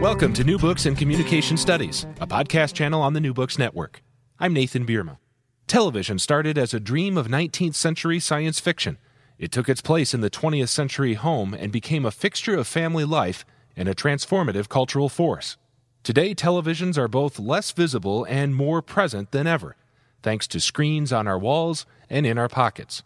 Welcome to New Books in Communication Studies, a podcast channel on the New Books Network. I'm Nathan Bierma. Television started as a dream of 19th century science fiction. It took its place in the 20th century home and became a fixture of family life and a transformative cultural force. Today, televisions are both less visible and more present than ever, thanks to screens on our walls and in our pockets.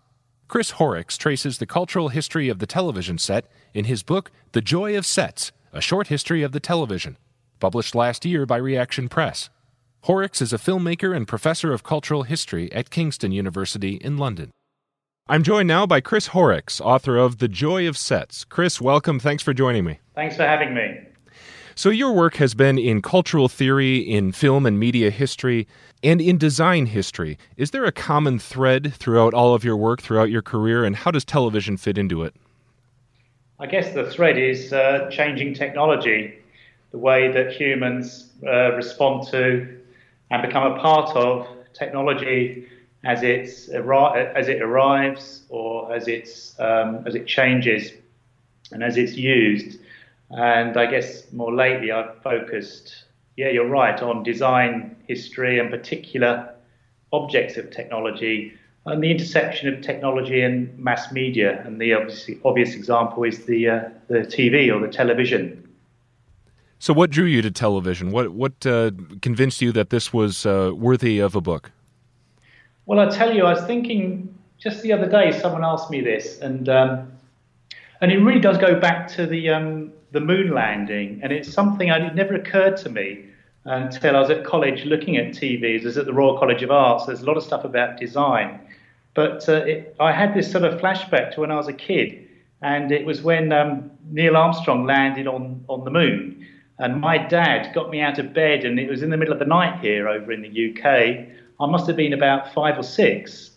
Chris Horrocks traces the cultural history of the television set in his book, The Joy of Sets a Short History of the Television, published last year by Reaktion Press. Horrocks is a filmmaker and professor of cultural history at Kingston University in London. I'm joined now by Chris Horrocks, author of The Joy of Sets. Chris, welcome. Thanks for joining me. Thanks for having me. So, your work has been in cultural theory, in film and media history, and in design history. Is there a common thread throughout all of your work, throughout your career, and how does television fit into it? I guess the thread is uh, changing technology, the way that humans uh, respond to and become a part of technology as it's as it arrives or as it's um, as it changes and as it's used. And I guess more lately I've focused, yeah, you're right, on design history and particular objects of technology and the intersection of technology and mass media. And the obviously obvious example is the uh, the TV or the television. So, what drew you to television? What what uh, convinced you that this was uh, worthy of a book? Well, I tell you, I was thinking just the other day. Someone asked me this, and um, and it really does go back to the um, the moon landing, and it's something I, it never occurred to me until I was at college looking at TVs. I was at the Royal College of Arts. There's a lot of stuff about design, but uh, it, I had this sort of flashback to when I was a kid, and it was when um, Neil Armstrong landed on, on the moon. And my dad got me out of bed, and it was in the middle of the night here over in the UK. I must have been about five or six.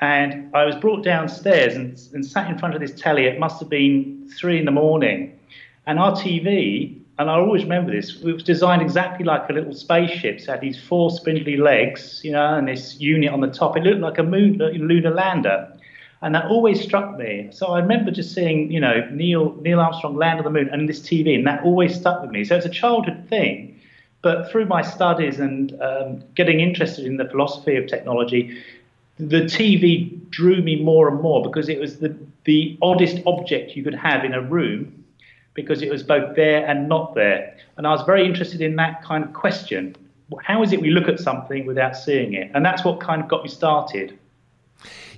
And I was brought downstairs and, and sat in front of this telly. It must have been three in the morning. And our TV and I always remember this. It was designed exactly like a little spaceship. So it had these four spindly legs, you know, and this unit on the top. It looked like a moon, lunar lander, and that always struck me. So I remember just seeing, you know, Neil Neil Armstrong land on the moon and this TV, and that always stuck with me. So it's a childhood thing, but through my studies and um, getting interested in the philosophy of technology, the TV drew me more and more because it was the the oddest object you could have in a room because it was both there and not there. And I was very interested in that kind of question. How is it we look at something without seeing it? And that's what kind of got me started.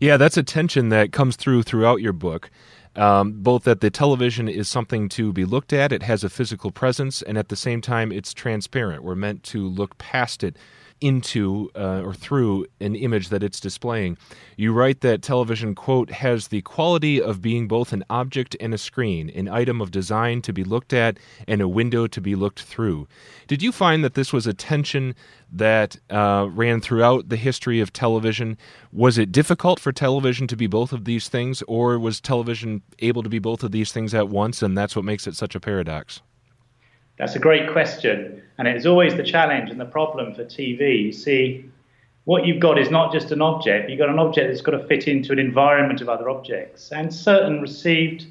Yeah, that's a tension that comes through throughout your book. Um, both that the television is something to be looked at, it has a physical presence, and at the same time, it's transparent. We're meant to look past it into uh, or through an image that it's displaying. You write that television, quote, has the quality of being both an object and a screen, an item of design to be looked at and a window to be looked through. Did you find that this was a tension that uh, ran throughout the history of television? Was it difficult for television to be both of these things, or was television able to be both of these things at once, and that's what makes it such a paradox? That's a great question. And it's always the challenge and the problem for TV. You see, what you've got is not just an object, you've got an object that's got to fit into an environment of other objects. And certain received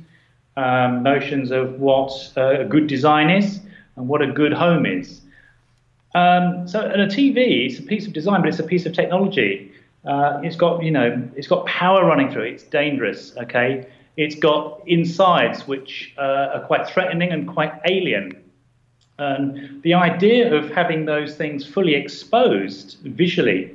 um, notions of what uh, a good design is and what a good home is. Um, so, a TV, it's a piece of design, but it's a piece of technology. Uh, it's got, you know, it's got power running through it. It's dangerous. Okay, it's got insides which uh, are quite threatening and quite alien. And the idea of having those things fully exposed visually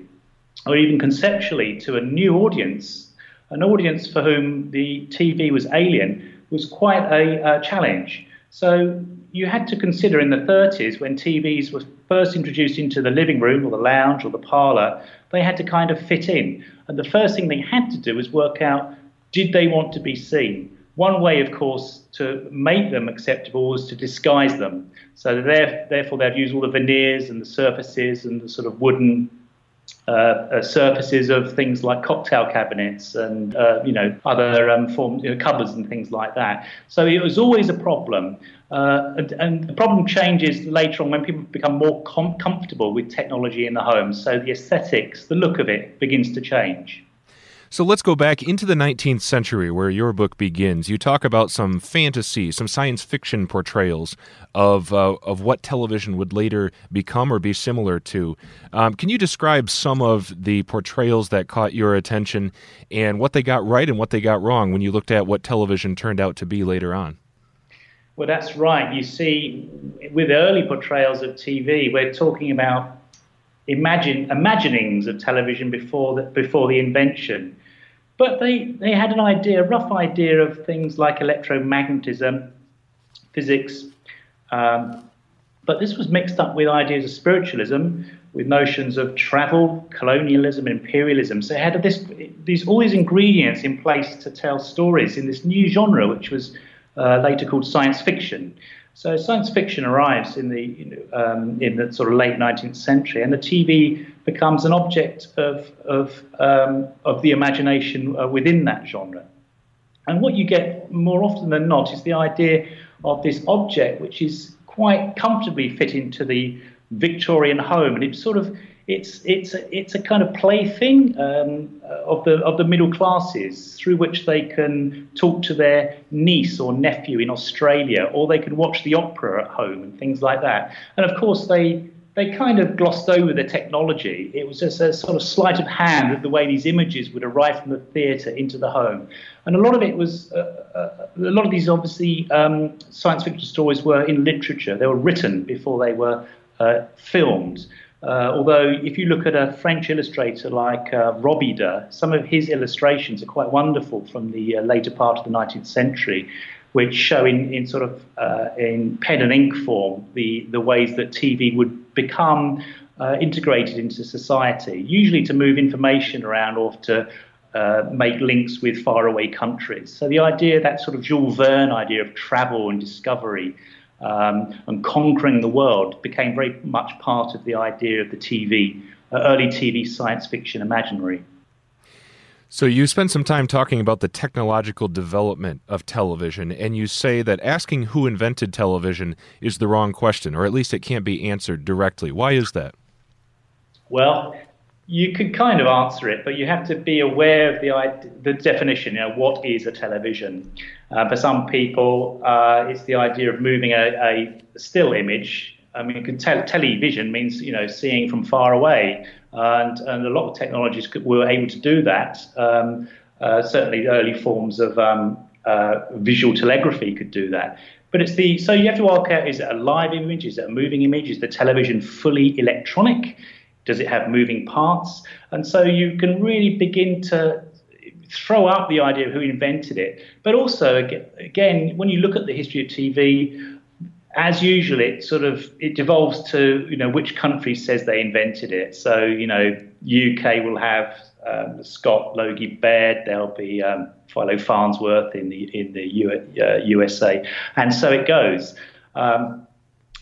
or even conceptually to a new audience, an audience for whom the TV was alien, was quite a, a challenge. So you had to consider in the 30s when TVs were first introduced into the living room or the lounge or the parlor, they had to kind of fit in. And the first thing they had to do was work out did they want to be seen? One way, of course, to make them acceptable was to disguise them. So therefore, they'd use all the veneers and the surfaces and the sort of wooden uh, uh, surfaces of things like cocktail cabinets and uh, you know other um, forms, you know, cupboards and things like that. So it was always a problem, uh, and, and, the problem changes later on when people become more com- comfortable with technology in the home. So the aesthetics, the look of it, begins to change. So let's go back into the 19th century where your book begins. You talk about some fantasy, some science fiction portrayals of, uh, of what television would later become or be similar to. Um, can you describe some of the portrayals that caught your attention and what they got right and what they got wrong when you looked at what television turned out to be later on? Well, that's right. You see, with early portrayals of TV, we're talking about imagine imaginings of television before the, before the invention. But they, they had an idea, a rough idea of things like electromagnetism, physics. Um, but this was mixed up with ideas of spiritualism, with notions of travel, colonialism, imperialism. So it had this, these all these ingredients in place to tell stories in this new genre, which was uh, later called science fiction. So science fiction arrives in the um, in the sort of late 19th century, and the TV becomes an object of of um, of the imagination uh, within that genre. And what you get more often than not is the idea of this object, which is quite comfortably fit into the Victorian home, and it's sort of it's it's a, it's a kind of plaything um, of the of the middle classes through which they can talk to their niece or nephew in Australia, or they can watch the opera at home and things like that. And of course, they they kind of glossed over the technology. It was just a sort of sleight of hand of the way these images would arrive from the theatre into the home. And a lot of it was, uh, uh, a lot of these obviously um, science fiction stories were in literature. They were written before they were uh, filmed. Uh, although, if you look at a French illustrator like uh, Robida, some of his illustrations are quite wonderful from the uh, later part of the 19th century, which show in, in sort of uh, in pen and ink form the, the ways that TV would become uh, integrated into society, usually to move information around or to uh, make links with faraway countries. So the idea, that sort of Jules Verne idea of travel and discovery, um, and conquering the world became very much part of the idea of the TV, uh, early TV science fiction imaginary. So, you spend some time talking about the technological development of television, and you say that asking who invented television is the wrong question, or at least it can't be answered directly. Why is that? Well, you could kind of answer it, but you have to be aware of the the definition. You know, what is a television? Uh, for some people, uh, it's the idea of moving a, a still image. I mean, te- television means you know seeing from far away, and and a lot of technologies could, were able to do that. Um, uh, certainly, early forms of um, uh, visual telegraphy could do that. But it's the so you have to work out: is it a live image? Is it a moving image? Is the television fully electronic? Does it have moving parts? And so you can really begin to throw out the idea of who invented it. But also, again, when you look at the history of TV, as usual, it sort of it devolves to you know which country says they invented it. So you know, UK will have um, Scott Logie Baird. There'll be um, Philo Farnsworth in the in the U, uh, USA, and so it goes. Um,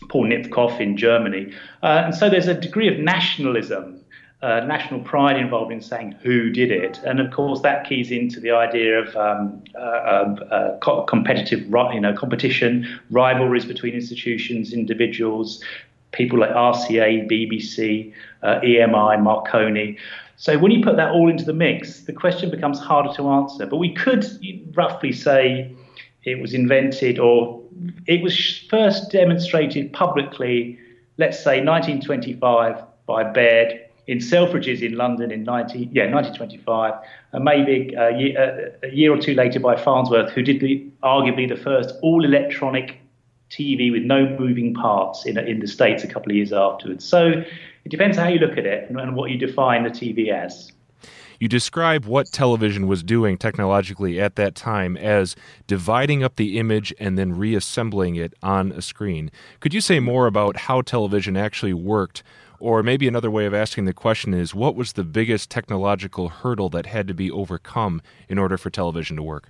Paul Nipkow in Germany. Uh, and so there's a degree of nationalism, uh, national pride involved in saying who did it. And of course, that keys into the idea of, um, uh, uh competitive, you know, competition, rivalries between institutions, individuals, people like RCA, BBC, uh, EMI, Marconi. So when you put that all into the mix, the question becomes harder to answer. But we could roughly say it was invented or it was first demonstrated publicly, let's say 1925 by Baird in Selfridges in London in 19, yeah, 1925, and maybe a year, a year, or two later by Farnsworth, who did the, arguably the first all electronic TV with no moving parts in, in the States a couple of years afterwards. So it depends how you look at it and, and what you define the TV as. You describe what television was doing technologically at that time as dividing up the image and then reassembling it on a screen. Could you say more about how television actually worked? Or maybe another way of asking the question is what was the biggest technological hurdle that had to be overcome in order for television to work?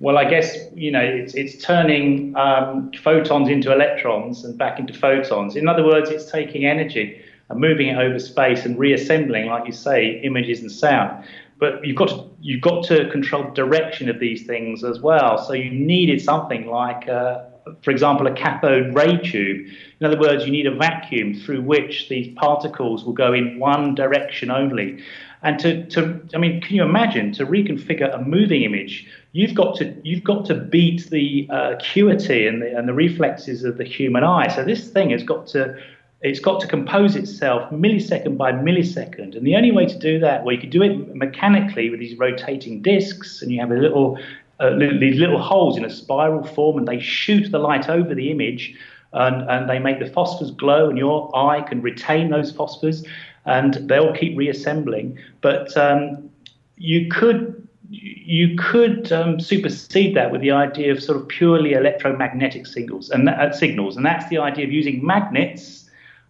Well, I guess you know it's it's turning um, photons into electrons and back into photons. In other words, it's taking energy and moving it over space and reassembling, like you say, images and sound. But you've got to you've got to control the direction of these things as well. So you needed something like, uh, for example, a cathode ray tube. In other words, you need a vacuum through which these particles will go in one direction only. And to, to I mean, can you imagine to reconfigure a moving image? You've got to you've got to beat the uh, acuity and the, and the reflexes of the human eye. So this thing has got to it's got to compose itself millisecond by millisecond. And the only way to do that, well, you could do it mechanically with these rotating discs, and you have a little, uh, these little holes in a spiral form, and they shoot the light over the image, and, and they make the phosphors glow, and your eye can retain those phosphors, and they'll keep reassembling. But um, you could you could um, supersede that with the idea of sort of purely electromagnetic signals and that, uh, signals, and that's the idea of using magnets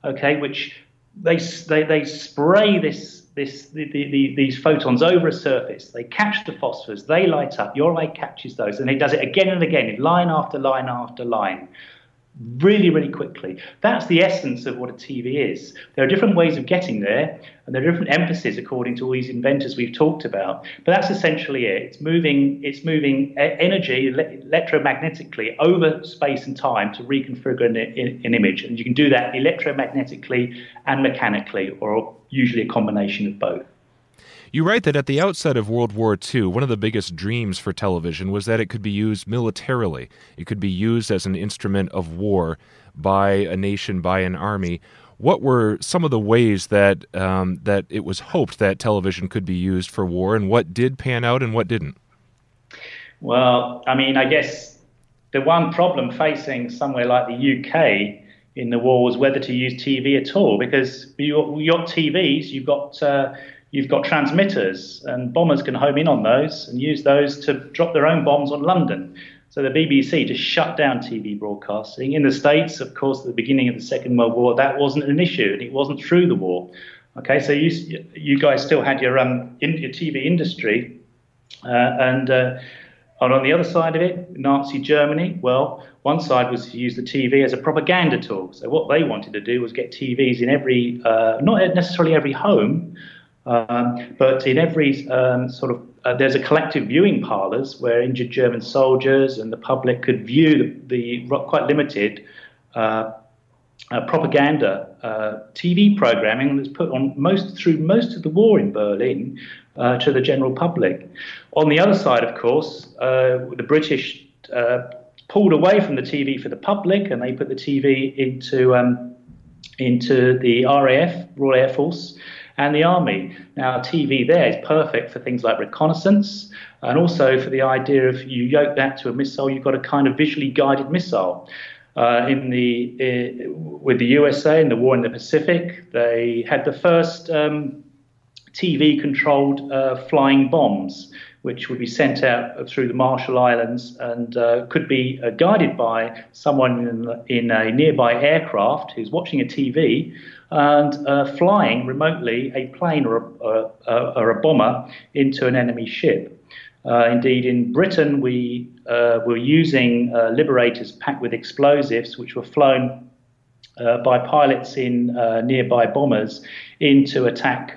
okay, which they, they, they spray this, this, the, the, these photons over a surface. They catch the phosphors, they light up. Your eye catches those, and it does it again and again, line after line after line really, really quickly. That's the essence of what a TV is. There are different ways of getting there, and there are different emphases according to all these inventors we've talked about. But that's essentially it. It's moving, it's moving energy electromagnetically over space and time to reconfigure an, an image, and you can do that electromagnetically and mechanically, or usually a combination of both. You write that at the outset of World War II, one of the biggest dreams for television was that it could be used militarily. It could be used as an instrument of war by a nation, by an army. What were some of the ways that um, that it was hoped that television could be used for war, and what did pan out and what didn't? Well, I mean, I guess the one problem facing somewhere like the UK in the war was whether to use TV at all, because you, you got TVs, you've got uh, you've got transmitters, and bombers can home in on those and use those to drop their own bombs on London. So the BBC just shut down TV broadcasting. In the States, of course, at the beginning of the Second World War, that wasn't an issue, and it wasn't through the war. Okay, so you you guys still had your um in, your TV industry, uh, and uh, and on the other side of it, Nazi Germany. Well, one side was to use the TV as a propaganda tool. So what they wanted to do was get TVs in every, uh, not necessarily every home, um, but in every um, sort of, uh, there's a collective viewing parlours where injured German soldiers and the public could view the, the quite limited uh, uh, propaganda uh, TV programming that's put on most through most of the war in Berlin uh, to the general public. On the other side, of course, uh, the British pulled away from the TV for the public and they put the TV into um, into the RAF, Royal Air Force, and the army. Now, TV there is perfect for things like reconnaissance and also for the idea of you yoke that to a missile, you've got a kind of visually guided missile. Uh, in the uh, with the USA in the war in the Pacific, they had the first um, TV-controlled uh, flying bombs, which would be sent out through the Marshall Islands and uh, could be uh, guided by someone in, in, a nearby aircraft who's watching a TV and uh, flying remotely a plane or a, a, or a bomber into an enemy ship. Uh, indeed, in Britain, we uh, were using uh, liberators packed with explosives, which were flown uh, by pilots in uh, nearby bombers in to attack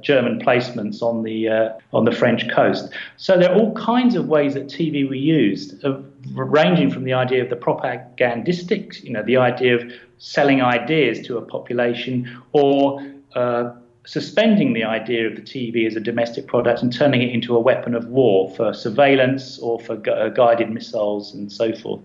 German placements on the on the French coast. So there are all kinds of ways that TV were used, ranging from the idea of the propagandistic, you know, the idea of selling ideas to a population or uh, suspending the idea of the TV as a domestic product and turning it into a weapon of war for surveillance or for gu- uh, guided missiles and so forth.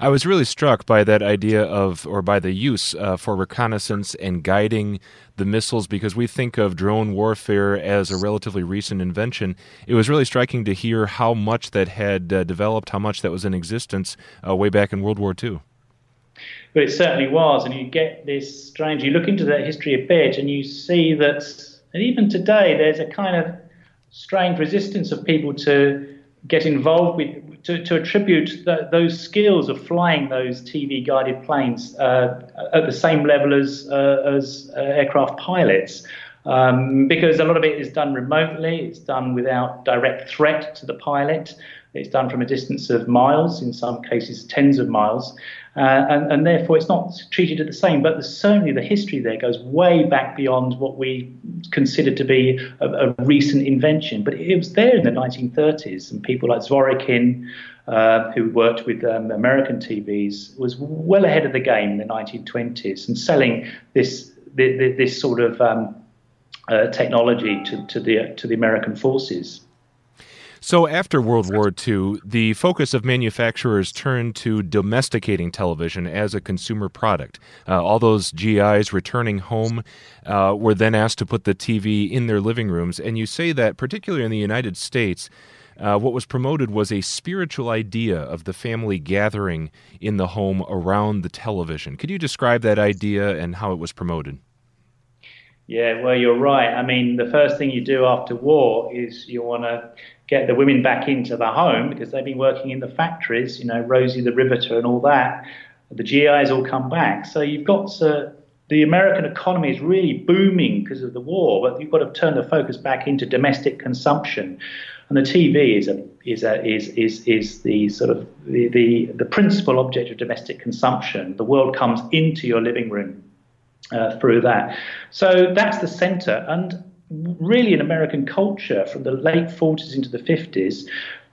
I was really struck by that idea of, or by the use uh, for reconnaissance and guiding the missiles, because we think of drone warfare as a relatively recent invention. It was really striking to hear how much that had uh, developed, how much that was in existence uh, way back in World War II. But it certainly was, and you get this strange. You look into that history a bit, and you see that, and even today, there's a kind of strange resistance of people to get involved with, to, to attribute the, those skills of flying those TV guided planes uh, at the same level as, uh, as uh, aircraft pilots. Um, because a lot of it is done remotely, it's done without direct threat to the pilot. It's done from a distance of miles, in some cases tens of miles, uh, and, and, therefore it's not treated at the same. But certainly the history there goes way back beyond what we consider to be a, a recent invention. But it was there in the 1930s, and people like Zworykin, uh, who worked with um, American TVs, was well ahead of the game in the 1920s and selling this this, this sort of um, uh, technology to, to the to the American forces. So, after World War II, the focus of manufacturers turned to domesticating television as a consumer product. Uh, all those GIs returning home uh, were then asked to put the TV in their living rooms. And you say that, particularly in the United States, uh, what was promoted was a spiritual idea of the family gathering in the home around the television. Could you describe that idea and how it was promoted? Yeah, well, you're right. I mean, the first thing you do after war is you want to get the women back into the home because they've been working in the factories, you know, Rosie the Riveter and all that. The GIs all come back. So you've got to, the American economy is really booming because of the war, but you've got to turn the focus back into domestic consumption. And the TV is a is a, is is is the sort of the, the the principal object of domestic consumption. The world comes into your living room uh, through that. So that's the center. And really in American culture from the late 40s into the 50s,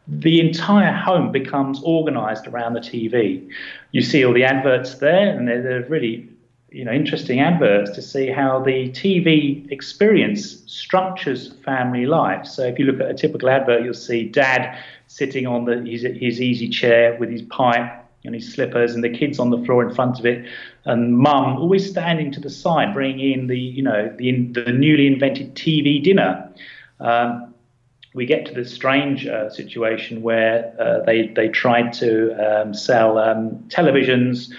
the entire home becomes organized around the TV. You see all the adverts there, and they're, they're, really you know, interesting adverts to see how the TV experience structures family life. So if you look at a typical advert, you'll see dad sitting on the, his, his easy chair with his pipe and his slippers, and the kids on the floor in front of it, and mum always standing to the side, bringing in the you know the the newly invented TV dinner. Um, we get to the strange uh, situation where uh, they they tried to um, sell um, televisions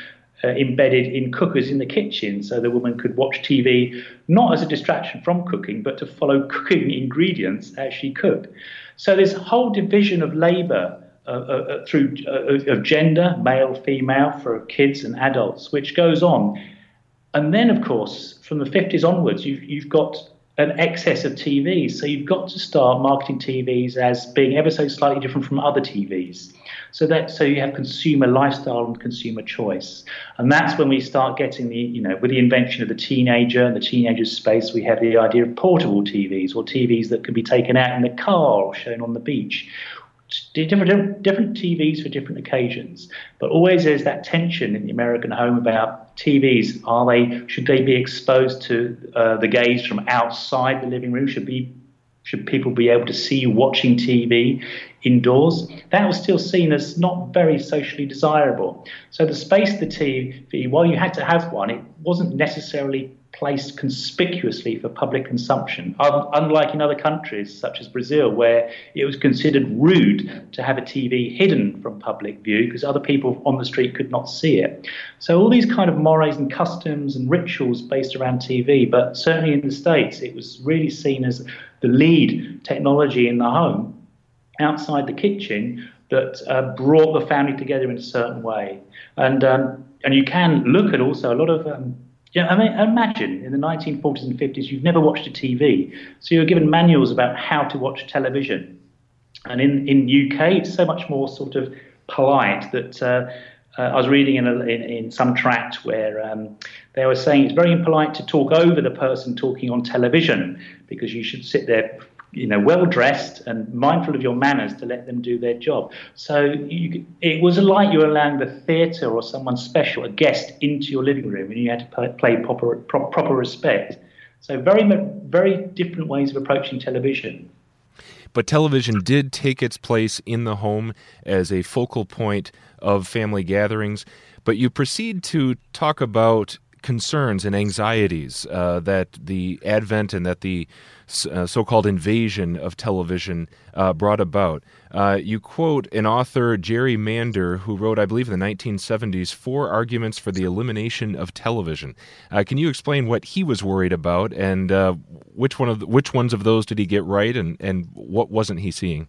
uh, embedded in cookers in the kitchen, so the woman could watch TV not as a distraction from cooking, but to follow cooking ingredients as she cooked. So this whole division of labour uh, uh, uh, through uh, of gender, male, female, for kids and adults, which goes on. And then, of course, from the 50s onwards, you've, you've got an excess of TVs. So you've got to start marketing TVs as being ever so slightly different from other TVs. So that so you have consumer lifestyle and consumer choice, and that's when we start getting the you know with the invention of the teenager and the teenager's space, we have the idea of portable TVs or TVs that can be taken out in the car or shown on the beach different different TVs for different occasions, but always there's that tension in the American home about TVs. Are they should they be exposed to uh, the gaze from outside the living room? Should be should people be able to see you watching TV indoors? That was still seen as not very socially desirable. So the space the TV, while you had to have one, it wasn't necessarily placed conspicuously for public consumption, unlike in other countries such as Brazil, where it was considered rude to have a TV hidden from public view because other people on the street could not see it. So, all these kind of mores and customs and rituals based around TV, but certainly in the States, it was really seen as the lead technology in the home outside the kitchen that uh, brought the family together in a certain way. And, um, and you can look at also a lot of um, yeah, I mean, imagine in the 1940s and 50s, you've never watched a TV, so you're given manuals about how to watch television. And in in UK, it's so much more sort of polite that uh, uh, I was reading in, a, in, in some tract where um, they were saying it's very impolite to talk over the person talking on television because you should sit there you know, well dressed and mindful of your manners to let them do their job. So you, it was like you were allowing the theatre or someone special, a guest, into your living room, and you had to play proper, proper respect. So very, very different ways of approaching television. But television did take its place in the home as a focal point of family gatherings. But you proceed to talk about concerns and anxieties uh, that the advent and that the uh, so-called invasion of television uh, brought about. Uh, you quote an author, Jerry Mander, who wrote, I believe, in the 1970s, four arguments for the elimination of television. Uh, can you explain what he was worried about, and which one of the, which ones of those did he get right, and, and what wasn't he seeing?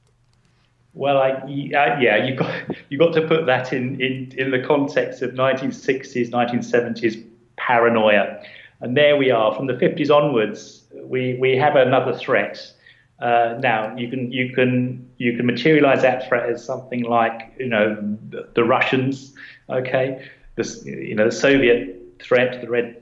Well, I, uh, yeah, you got you got to put that in, in, in the context of 1960s, 1970s paranoia, and there we are from the 50s onwards we, we have another threat, Uh, now you can you can you can materialize that threat as something like you know the, the Russians, okay, this you know the Soviet threat, the Red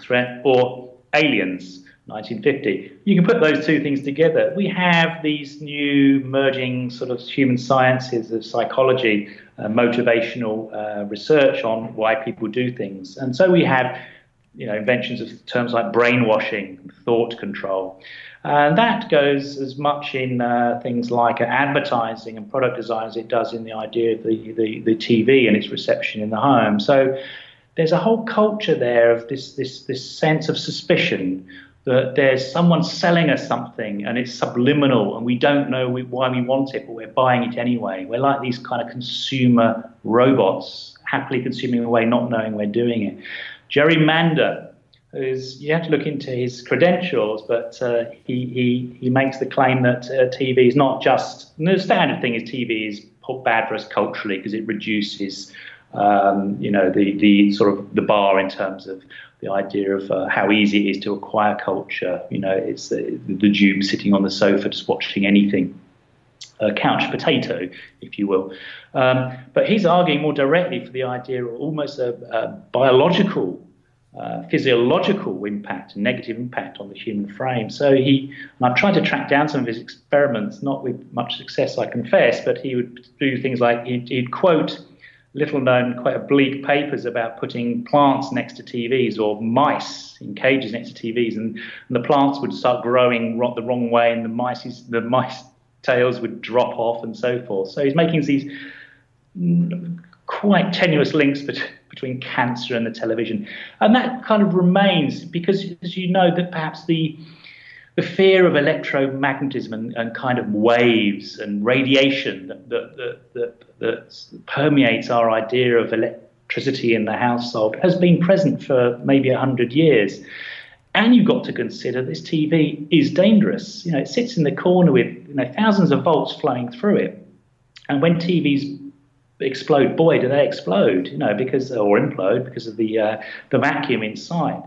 threat, or aliens. 1950. You can put those two things together. We have these new merging sort of human sciences of psychology, uh, motivational uh, research on why people do things, and so we have, you know, inventions of terms like brainwashing, thought control. And that goes as much in uh, things like advertising and product design as it does in the idea of the, the, the TV and its reception in the home. So there's a whole culture there of this, this, this sense of suspicion that there's someone selling us something and it's subliminal and we don't know why we want it, but we're buying it anyway. We're like these kind of consumer robots, happily consuming away, not knowing we're doing it. Jerry Mander is you have to look into his credentials, but uh, he, he, he makes the claim that uh, TV is not just the standard thing is TV is bad for us culturally because it reduces um, you know the the sort of the bar in terms of the idea of uh, how easy it is to acquire culture. You know, it's the, the Jew sitting on the sofa just watching anything. A couch potato, if you will. Um, but he's arguing more directly for the idea of almost a, a biological uh, physiological impact, negative impact on the human frame. So he, and I've tried to track down some of his experiments, not with much success, I confess, but he would do things like he'd, he'd quote little known, quite oblique papers about putting plants next to TVs or mice in cages next to TVs, and, and the plants would start growing the wrong way, and the mice, the mice tails would drop off, and so forth. So he's making these mm, quite tenuous links between cancer and the television, and that kind of remains because, as you know, that perhaps the the fear of electromagnetism and, and kind of waves and radiation that, that, that, that, permeates our idea of electricity in the household has been present for maybe 100 years. And you've got to consider this TV is dangerous. You know, it sits in the corner with you know, thousands of volts flowing through it. And when TVs explode, boy, do they explode, you know, because or implode because of the uh, the vacuum inside.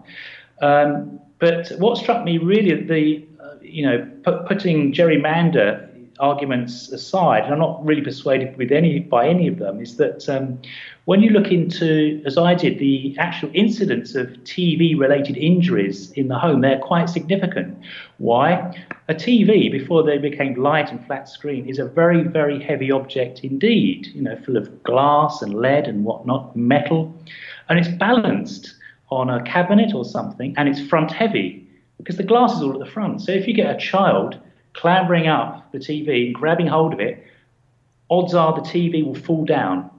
Um, but what struck me really, the uh, you know, putting Jerry Mander arguments aside, and I'm not really persuaded with any by any of them, is that um, when you look into, as I did, the actual incidence of TV-related injuries in the home, they're quite significant. Why? A TV, before they became light and flat screen, is a very, very heavy object indeed. You know, full of glass and lead and whatnot, metal, and it's balanced on a cabinet or something, and it's front heavy because the glass is all at the front. So if you get a child clambering up the TV, and grabbing hold of it, odds are the TV will fall down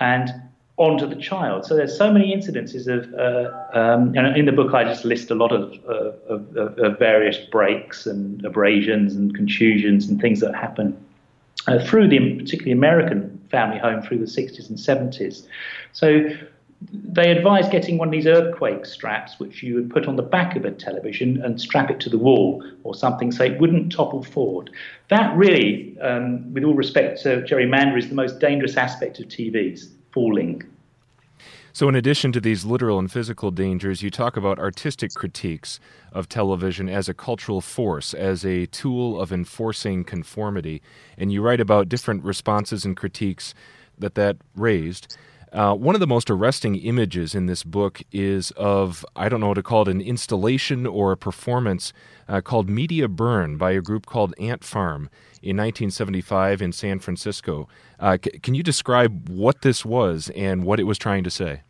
and onto the child. So there's so many incidences of, uh, um, and in the book I just list a lot of, uh, of, of, of, various breaks and abrasions and contusions and things that happen uh, through the particularly American family home through the 60s and 70s. So they advise getting one of these earthquake straps, which you would put on the back of a television and strap it to the wall or something so it wouldn't topple forward. That really, um, with all respect to Jerry Mander, is the most dangerous aspect of TVs falling. So, in addition to these literal and physical dangers, you talk about artistic critiques of television as a cultural force, as a tool of enforcing conformity. And you write about different responses and critiques that that raised. Uh, one of the most arresting images in this book is of, I don't know what to call it, an installation or a performance uh, called Media Burn by a group called Ant Farm in 1975 in San Francisco. Uh, c- can you describe what this was and what it was trying to say?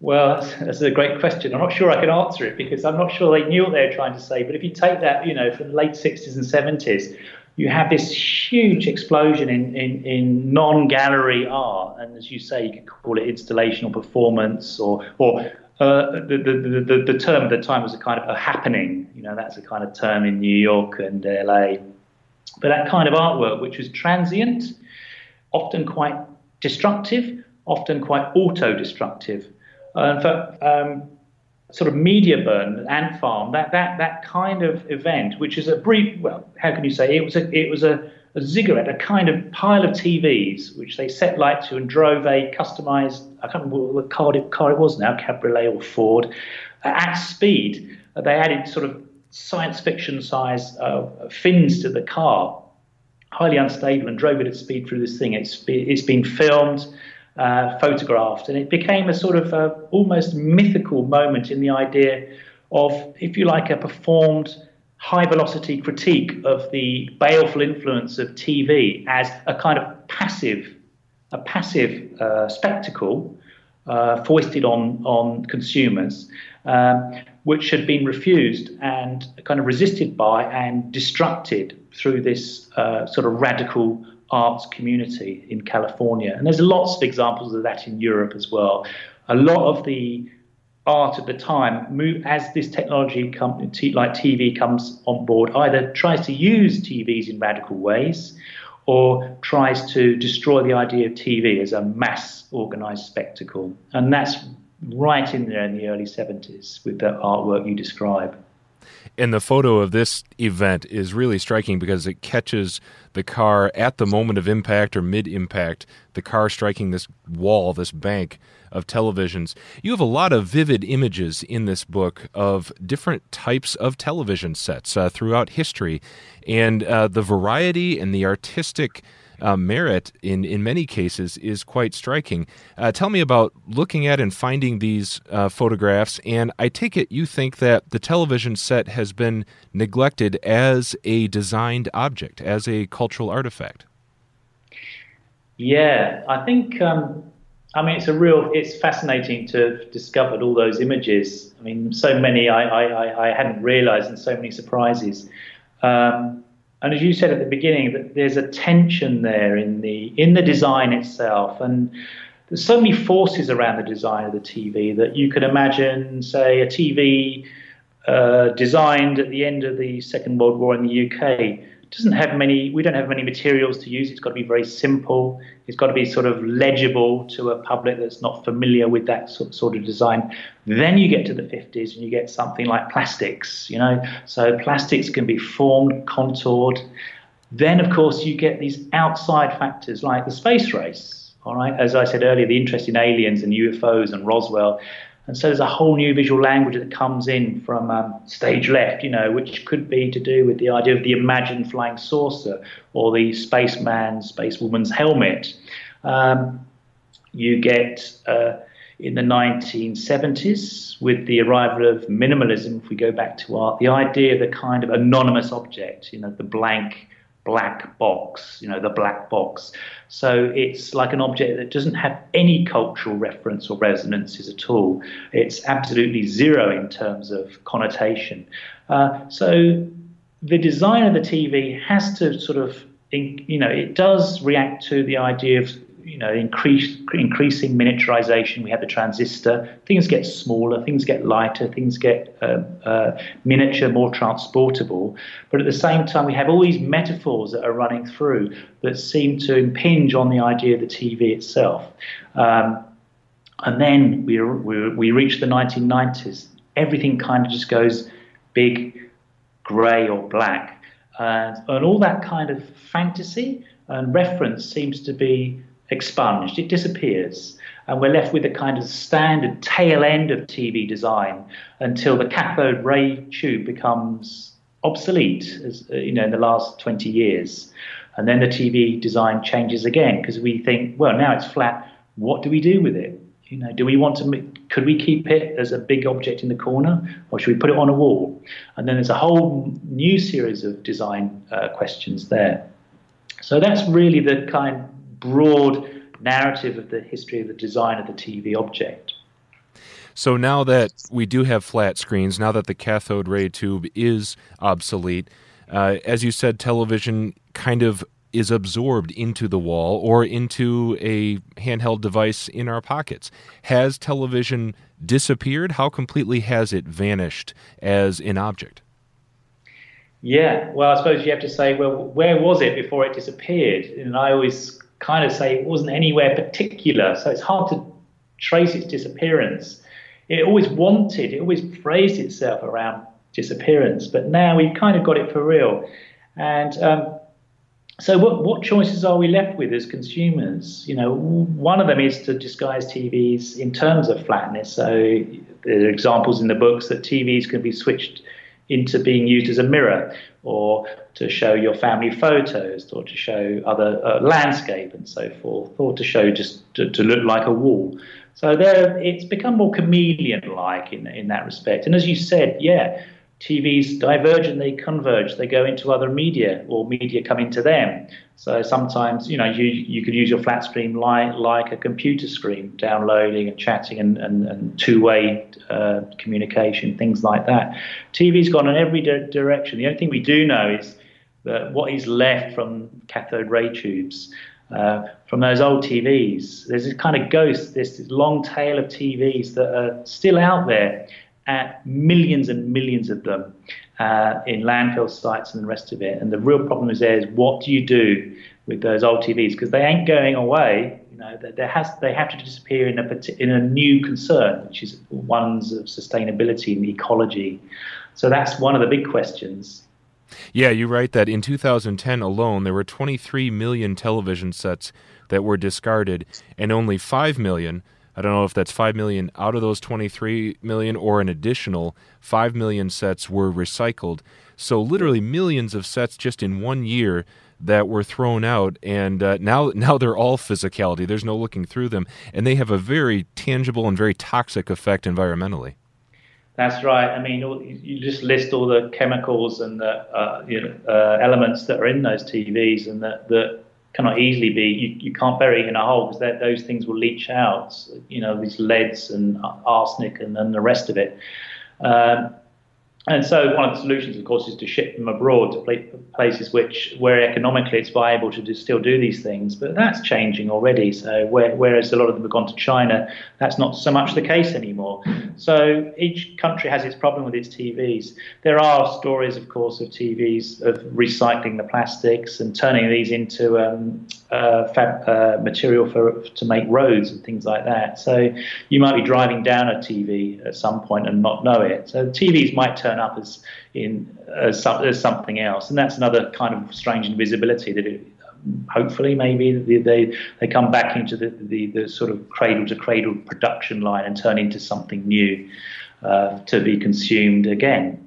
Well, that's, that's, a great question. I'm not sure I can answer it because I'm not sure they knew what they were trying to say. But if you take that, you know, from the late 60s and 70s, you have this huge explosion in, in, in non-gallery art, and as you say, you could call it installation or performance, or or uh, the, the, the, the term at the time was a kind of a happening. You know, that's a kind of term in New York and LA. But that kind of artwork, which was transient, often quite destructive, often quite auto-destructive. Uh, in fact, um, sort of media burn, ant farm, that that that kind of event, which is a brief. Well, how can you say it was a it was a, a ziggurat, a kind of pile of TVs, which they set light to and drove a customized. I can't remember what car it, car it was now, Cabriolet or Ford, at speed. They added sort of science fiction size uh, fins to the car, highly unstable, and drove it at speed through this thing. It's, it's been filmed, uh, photographed, and it became a sort of uh, almost mythical moment in the idea of, if you like, a performed high velocity critique of the baleful influence of TV as a kind of passive, a passive uh, spectacle uh, foisted on on consumers, um, which had been refused and kind of resisted by and destructed through this uh, sort of radical arts community in California. And there's lots of examples of that in Europe as well. A lot of the art at the time, as this technology come, like TV comes on board, either tries to use TVs in radical ways or tries to destroy the idea of TV as a mass organized spectacle. And that's right in there in the early 70s with the artwork you describe. And the photo of this event is really striking because it catches the car at the moment of impact or mid impact, the car striking this wall, this bank of televisions. You have a lot of vivid images in this book of different types of television sets uh, throughout history, and uh, the variety and the artistic. Uh, merit in, in many cases is quite striking. Uh, tell me about looking at and finding these uh, photographs. And I take it you think that the television set has been neglected as a designed object, as a cultural artifact. Yeah, I think um, I mean, it's a real, it's fascinating to have discovered all those images. I mean, so many I, I, I hadn't realized and so many surprises. Um, and as you said at the beginning, that there's a tension there in the in the design itself, and there's so many forces around the design of the TV that you could imagine, say, a TV uh, designed at the end of the Second World War in the UK doesn't have many we don't have many materials to use. It's got to be very simple. It's got to be sort of legible to a public that's not familiar with that sort of design. Then you get to the 50s and you get something like plastics you know? So plastics can be formed contoured. Then of course you get these outside factors like the space race all right? As i said earlier the interest in aliens and ufos and roswell and so there's a whole new visual language that comes in from um, stage left, you know, which could be to do with the idea of the imagined flying saucer or the spaceman, spacewoman's helmet. Um, you get uh, in the 1970s with the arrival of minimalism, if we go back to art, the idea of the kind of anonymous object, you know, the blank black box, you know, the black box. So it's like an object that doesn't have any cultural reference or resonances at all. It's absolutely zero in terms of connotation. Uh, so the design of the TV has to sort of, you know, it does react to the idea of you know, increase, increasing miniaturization. We have the transistor. Things get smaller, things get lighter, things get uh, uh, miniature, more transportable. But at the same time, we have all these metaphors that are running through that seem to impinge on the idea of the TV itself. Um, and then we, we, we reach the 1990s. Everything kind of just goes big, grey, or black. Uh, and all that kind of fantasy and reference seems to be expunged, it disappears, and we're left with a kind of standard tail end of TV design until the cathode ray tube becomes obsolete, as uh, you know, in the last 20 years, and then the TV design changes again because we think, well, now it's flat. What do we do with it? You know, do we want to? Could we keep it as a big object in the corner, or should we put it on a wall? And then there's a whole new series of design uh, questions there. So that's really the kind broad narrative of the history of the design of the TV object. So now that we do have flat screens, now that the cathode ray tube is obsolete, uh, as you said, television kind of is absorbed into the wall or into a handheld device in our pockets. Has television disappeared? How completely has it vanished as an object? Yeah, well, I suppose you have to say, well, where was it before it disappeared? And I always kind of say it wasn't anywhere particular. So it's hard to trace its disappearance. It always wanted, it always phrased itself around disappearance, but now we've kind of got it for real. And um, so, what, what choices are we left with as consumers? You know, one of them is to disguise TVs in terms of flatness. So, there are examples in the books that TVs can be switched into being used as a mirror or to show your family photos or to show other uh, landscape and so forth or to show just to, to look like a wall. So there, it's become more chameleon-like in in that respect. And as you said, yeah, TVs diverge and they converge. They go into other media, or media come into them. So sometimes, you know, you you could use your flat screen like like a computer screen, downloading and chatting and and, and two-way uh, communication, things like that. TV's gone in every di- direction. The only thing we do know is that what is left from cathode ray tubes uh, from those old TVs. There's this kind of ghost, this long tail of TVs that are still out there at millions and millions of them uh, in landfill sites and the rest of it. And the real problem is there is what do you do with those old TVs because they ain't going away. You know, there has they have to disappear in a in a new concern, which is ones of sustainability and ecology. So that's one of the big questions. Yeah, you write that in 2010 alone, there were 23 million television sets that were discarded, and only 5 million. I don't know if that's 5 million out of those 23 million or an additional 5 million sets were recycled. So, literally, millions of sets just in one year that were thrown out, and uh, now now they're all physicality. There's no looking through them, and they have a very tangible and very toxic effect environmentally. That's right. I mean, you just list all the chemicals and the uh, you know, uh, elements that are in those TVs, and that, that cannot easily be. You, you can't bury in a hole because those things will leach out. You know, these leads and arsenic and, and the rest of it. Um, and so one of the solutions, of course, is to ship them abroad to places which, where economically it's viable to still do these things. But that's changing already. So where, whereas a lot of them have gone to China, that's not so much the case anymore. So each country has its problem with its TVs. There are stories, of course, of TVs of recycling the plastics and turning these into um, uh, fab, uh, material for to make roads and things like that. So you might be driving down a TV at some point and not know it. So TVs might turn up as in as, some, as something else, and that's another kind of strange invisibility that it, hopefully maybe they they come back into the, the, the sort of cradle to cradle production line and turn into something new uh, to be consumed again.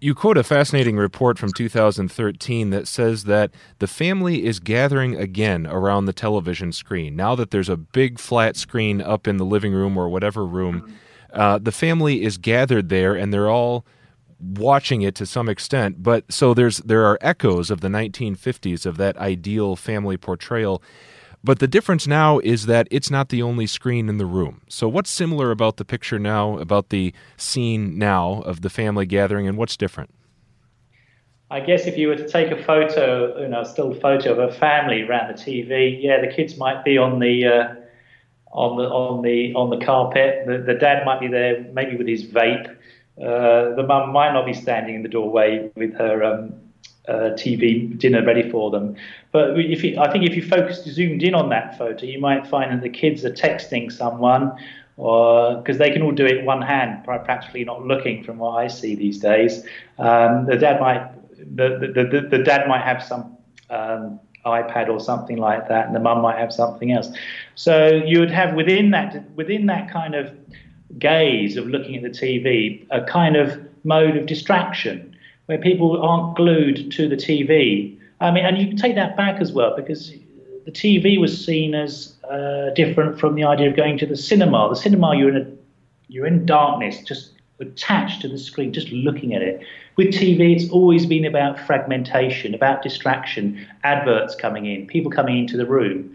You quote a fascinating report from 2013 that says that the family is gathering again around the television screen. Now that there's a big flat screen up in the living room or whatever room, uh, the family is gathered there and they're all watching it to some extent. But so there's there are echoes of the 1950s of that ideal family portrayal. But the difference now is that it's not the only screen in the room. So, what's similar about the picture now, about the scene now of the family gathering, and what's different? I guess if you were to take a photo, you know, a still photo of a family around the TV, yeah, the kids might be on the uh, on the on the on the carpet. The, the dad might be there, maybe with his vape. Uh, the mum might not be standing in the doorway with her um, uh, TV dinner ready for them. But if you, I think if you focused, zoomed in on that photo, you might find that the kids are texting someone, or because they can all do it one hand, practically not looking, from what I see these days. Um, the dad might, the, the, the, the, dad might have some. Um, iPad or something like that, and the mum might have something else. So you would have within that within that kind of gaze of looking at the TV a kind of mode of distraction where people aren't glued to the TV. I mean, and you can take that back as well because the TV was seen as uh, different from the idea of going to the cinema. The cinema, you're in a, you're in darkness, just attached to the screen, just looking at it. With TV, it's always been about fragmentation, about distraction, adverts coming in, people coming into the room.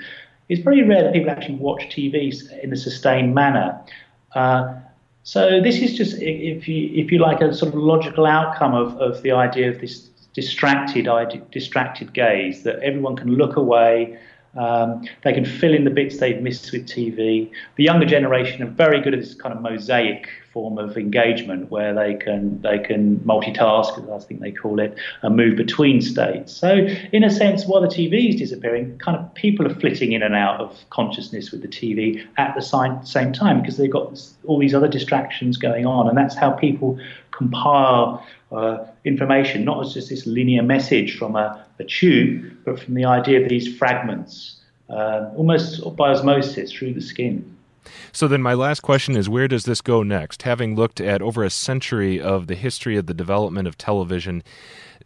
It's very rare that people actually watch TV in a sustained manner. Uh, so this is just, if you if you like, a sort of logical outcome of, of the idea of this distracted distracted gaze that everyone can look away. Um, they can fill in the bits they've missed with TV. The younger generation are very good at this kind of mosaic form of engagement where they can they can multitask, as I think they call it, and move between states. So in a sense, while the TV is disappearing, kind of people are flitting in and out of consciousness with the TV at the same time because they've got all these other distractions going on, and that's how people compile uh, information, not as just this linear message from a, a tube, but from the idea of these fragments, uh, almost by osmosis through the skin. So then, my last question is where does this go next? Having looked at over a century of the history of the development of television,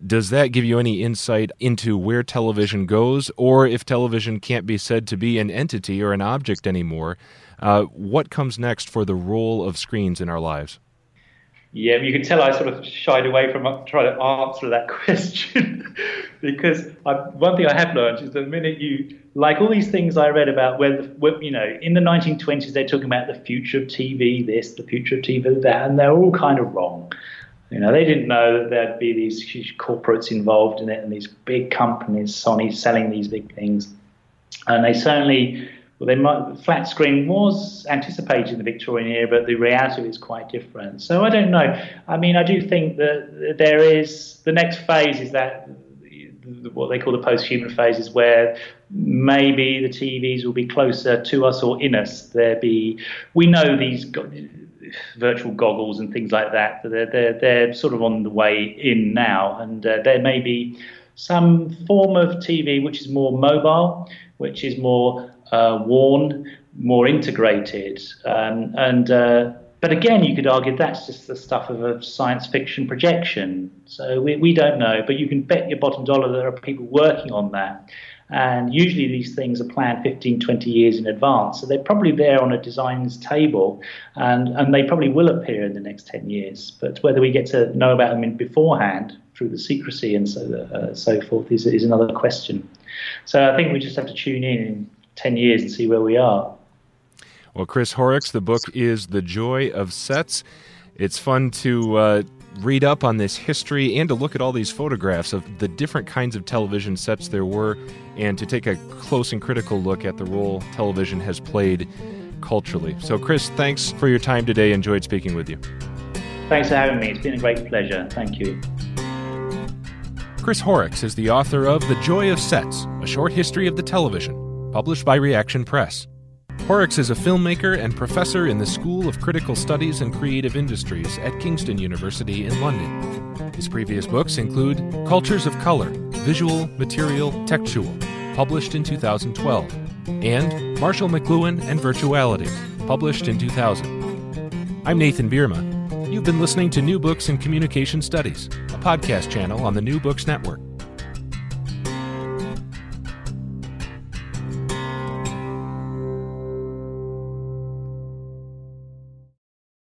does that give you any insight into where television goes, or if television can't be said to be an entity or an object anymore, uh, what comes next for the role of screens in our lives? Yeah, you can tell I sort of shied away from trying to answer that question because I, one thing I have learned is the minute you like all these things I read about where, the, you know in the 1920s they're talking about the future of TV this, the future of TV that, and they're all kind of wrong. You know, they didn't know that there'd be these huge corporates involved in it and these big companies, Sony selling these big things, and they certainly well, they might, flat screen was anticipated in the Victorian era, but the reality is quite different. So I don't know. I mean, I do think that there is the next phase is that what they call the post-human phases, where maybe the TVs will be closer to us or in us. There be we know these go- virtual goggles and things like that. They're they're they're sort of on the way in now, and uh, there may be some form of TV which is more mobile, which is more uh, worn, more integrated. Um, and uh, but again, you could argue that's just the stuff of a science fiction projection. So we, we don't know, but you can bet your bottom dollar there are people working on that. And usually these things are planned 15, 20 years in advance. So they're probably there on a design's table and, and they probably will appear in the next 10 years. But whether we get to know about them in beforehand through the secrecy and so, uh, so forth is, is another question. So I think we just have to tune in in 10 years and see where we are. Well, Chris Horrocks, the book is The Joy of Sets. It's fun to uh, read up on this history and to look at all these photographs of the different kinds of television sets there were and to take a close and critical look at the role television has played culturally. So, Chris, thanks for your time today. Enjoyed speaking with you. Thanks for having me. It's been a great pleasure. Thank you. Chris Horrocks is the author of The Joy of Sets, a short history of the television published by Reaktion Press. Horrocks is a filmmaker and professor in the School of Critical Studies and Creative Industries at Kingston University in London. His previous books include Cultures of Color, Visual, Material, Textual, published in 2012, and Marshall McLuhan and Virtuality, published in 2000. I'm Nathan Bierma. You've been listening to New Books in Communication Studies, a podcast channel on the New Books Network.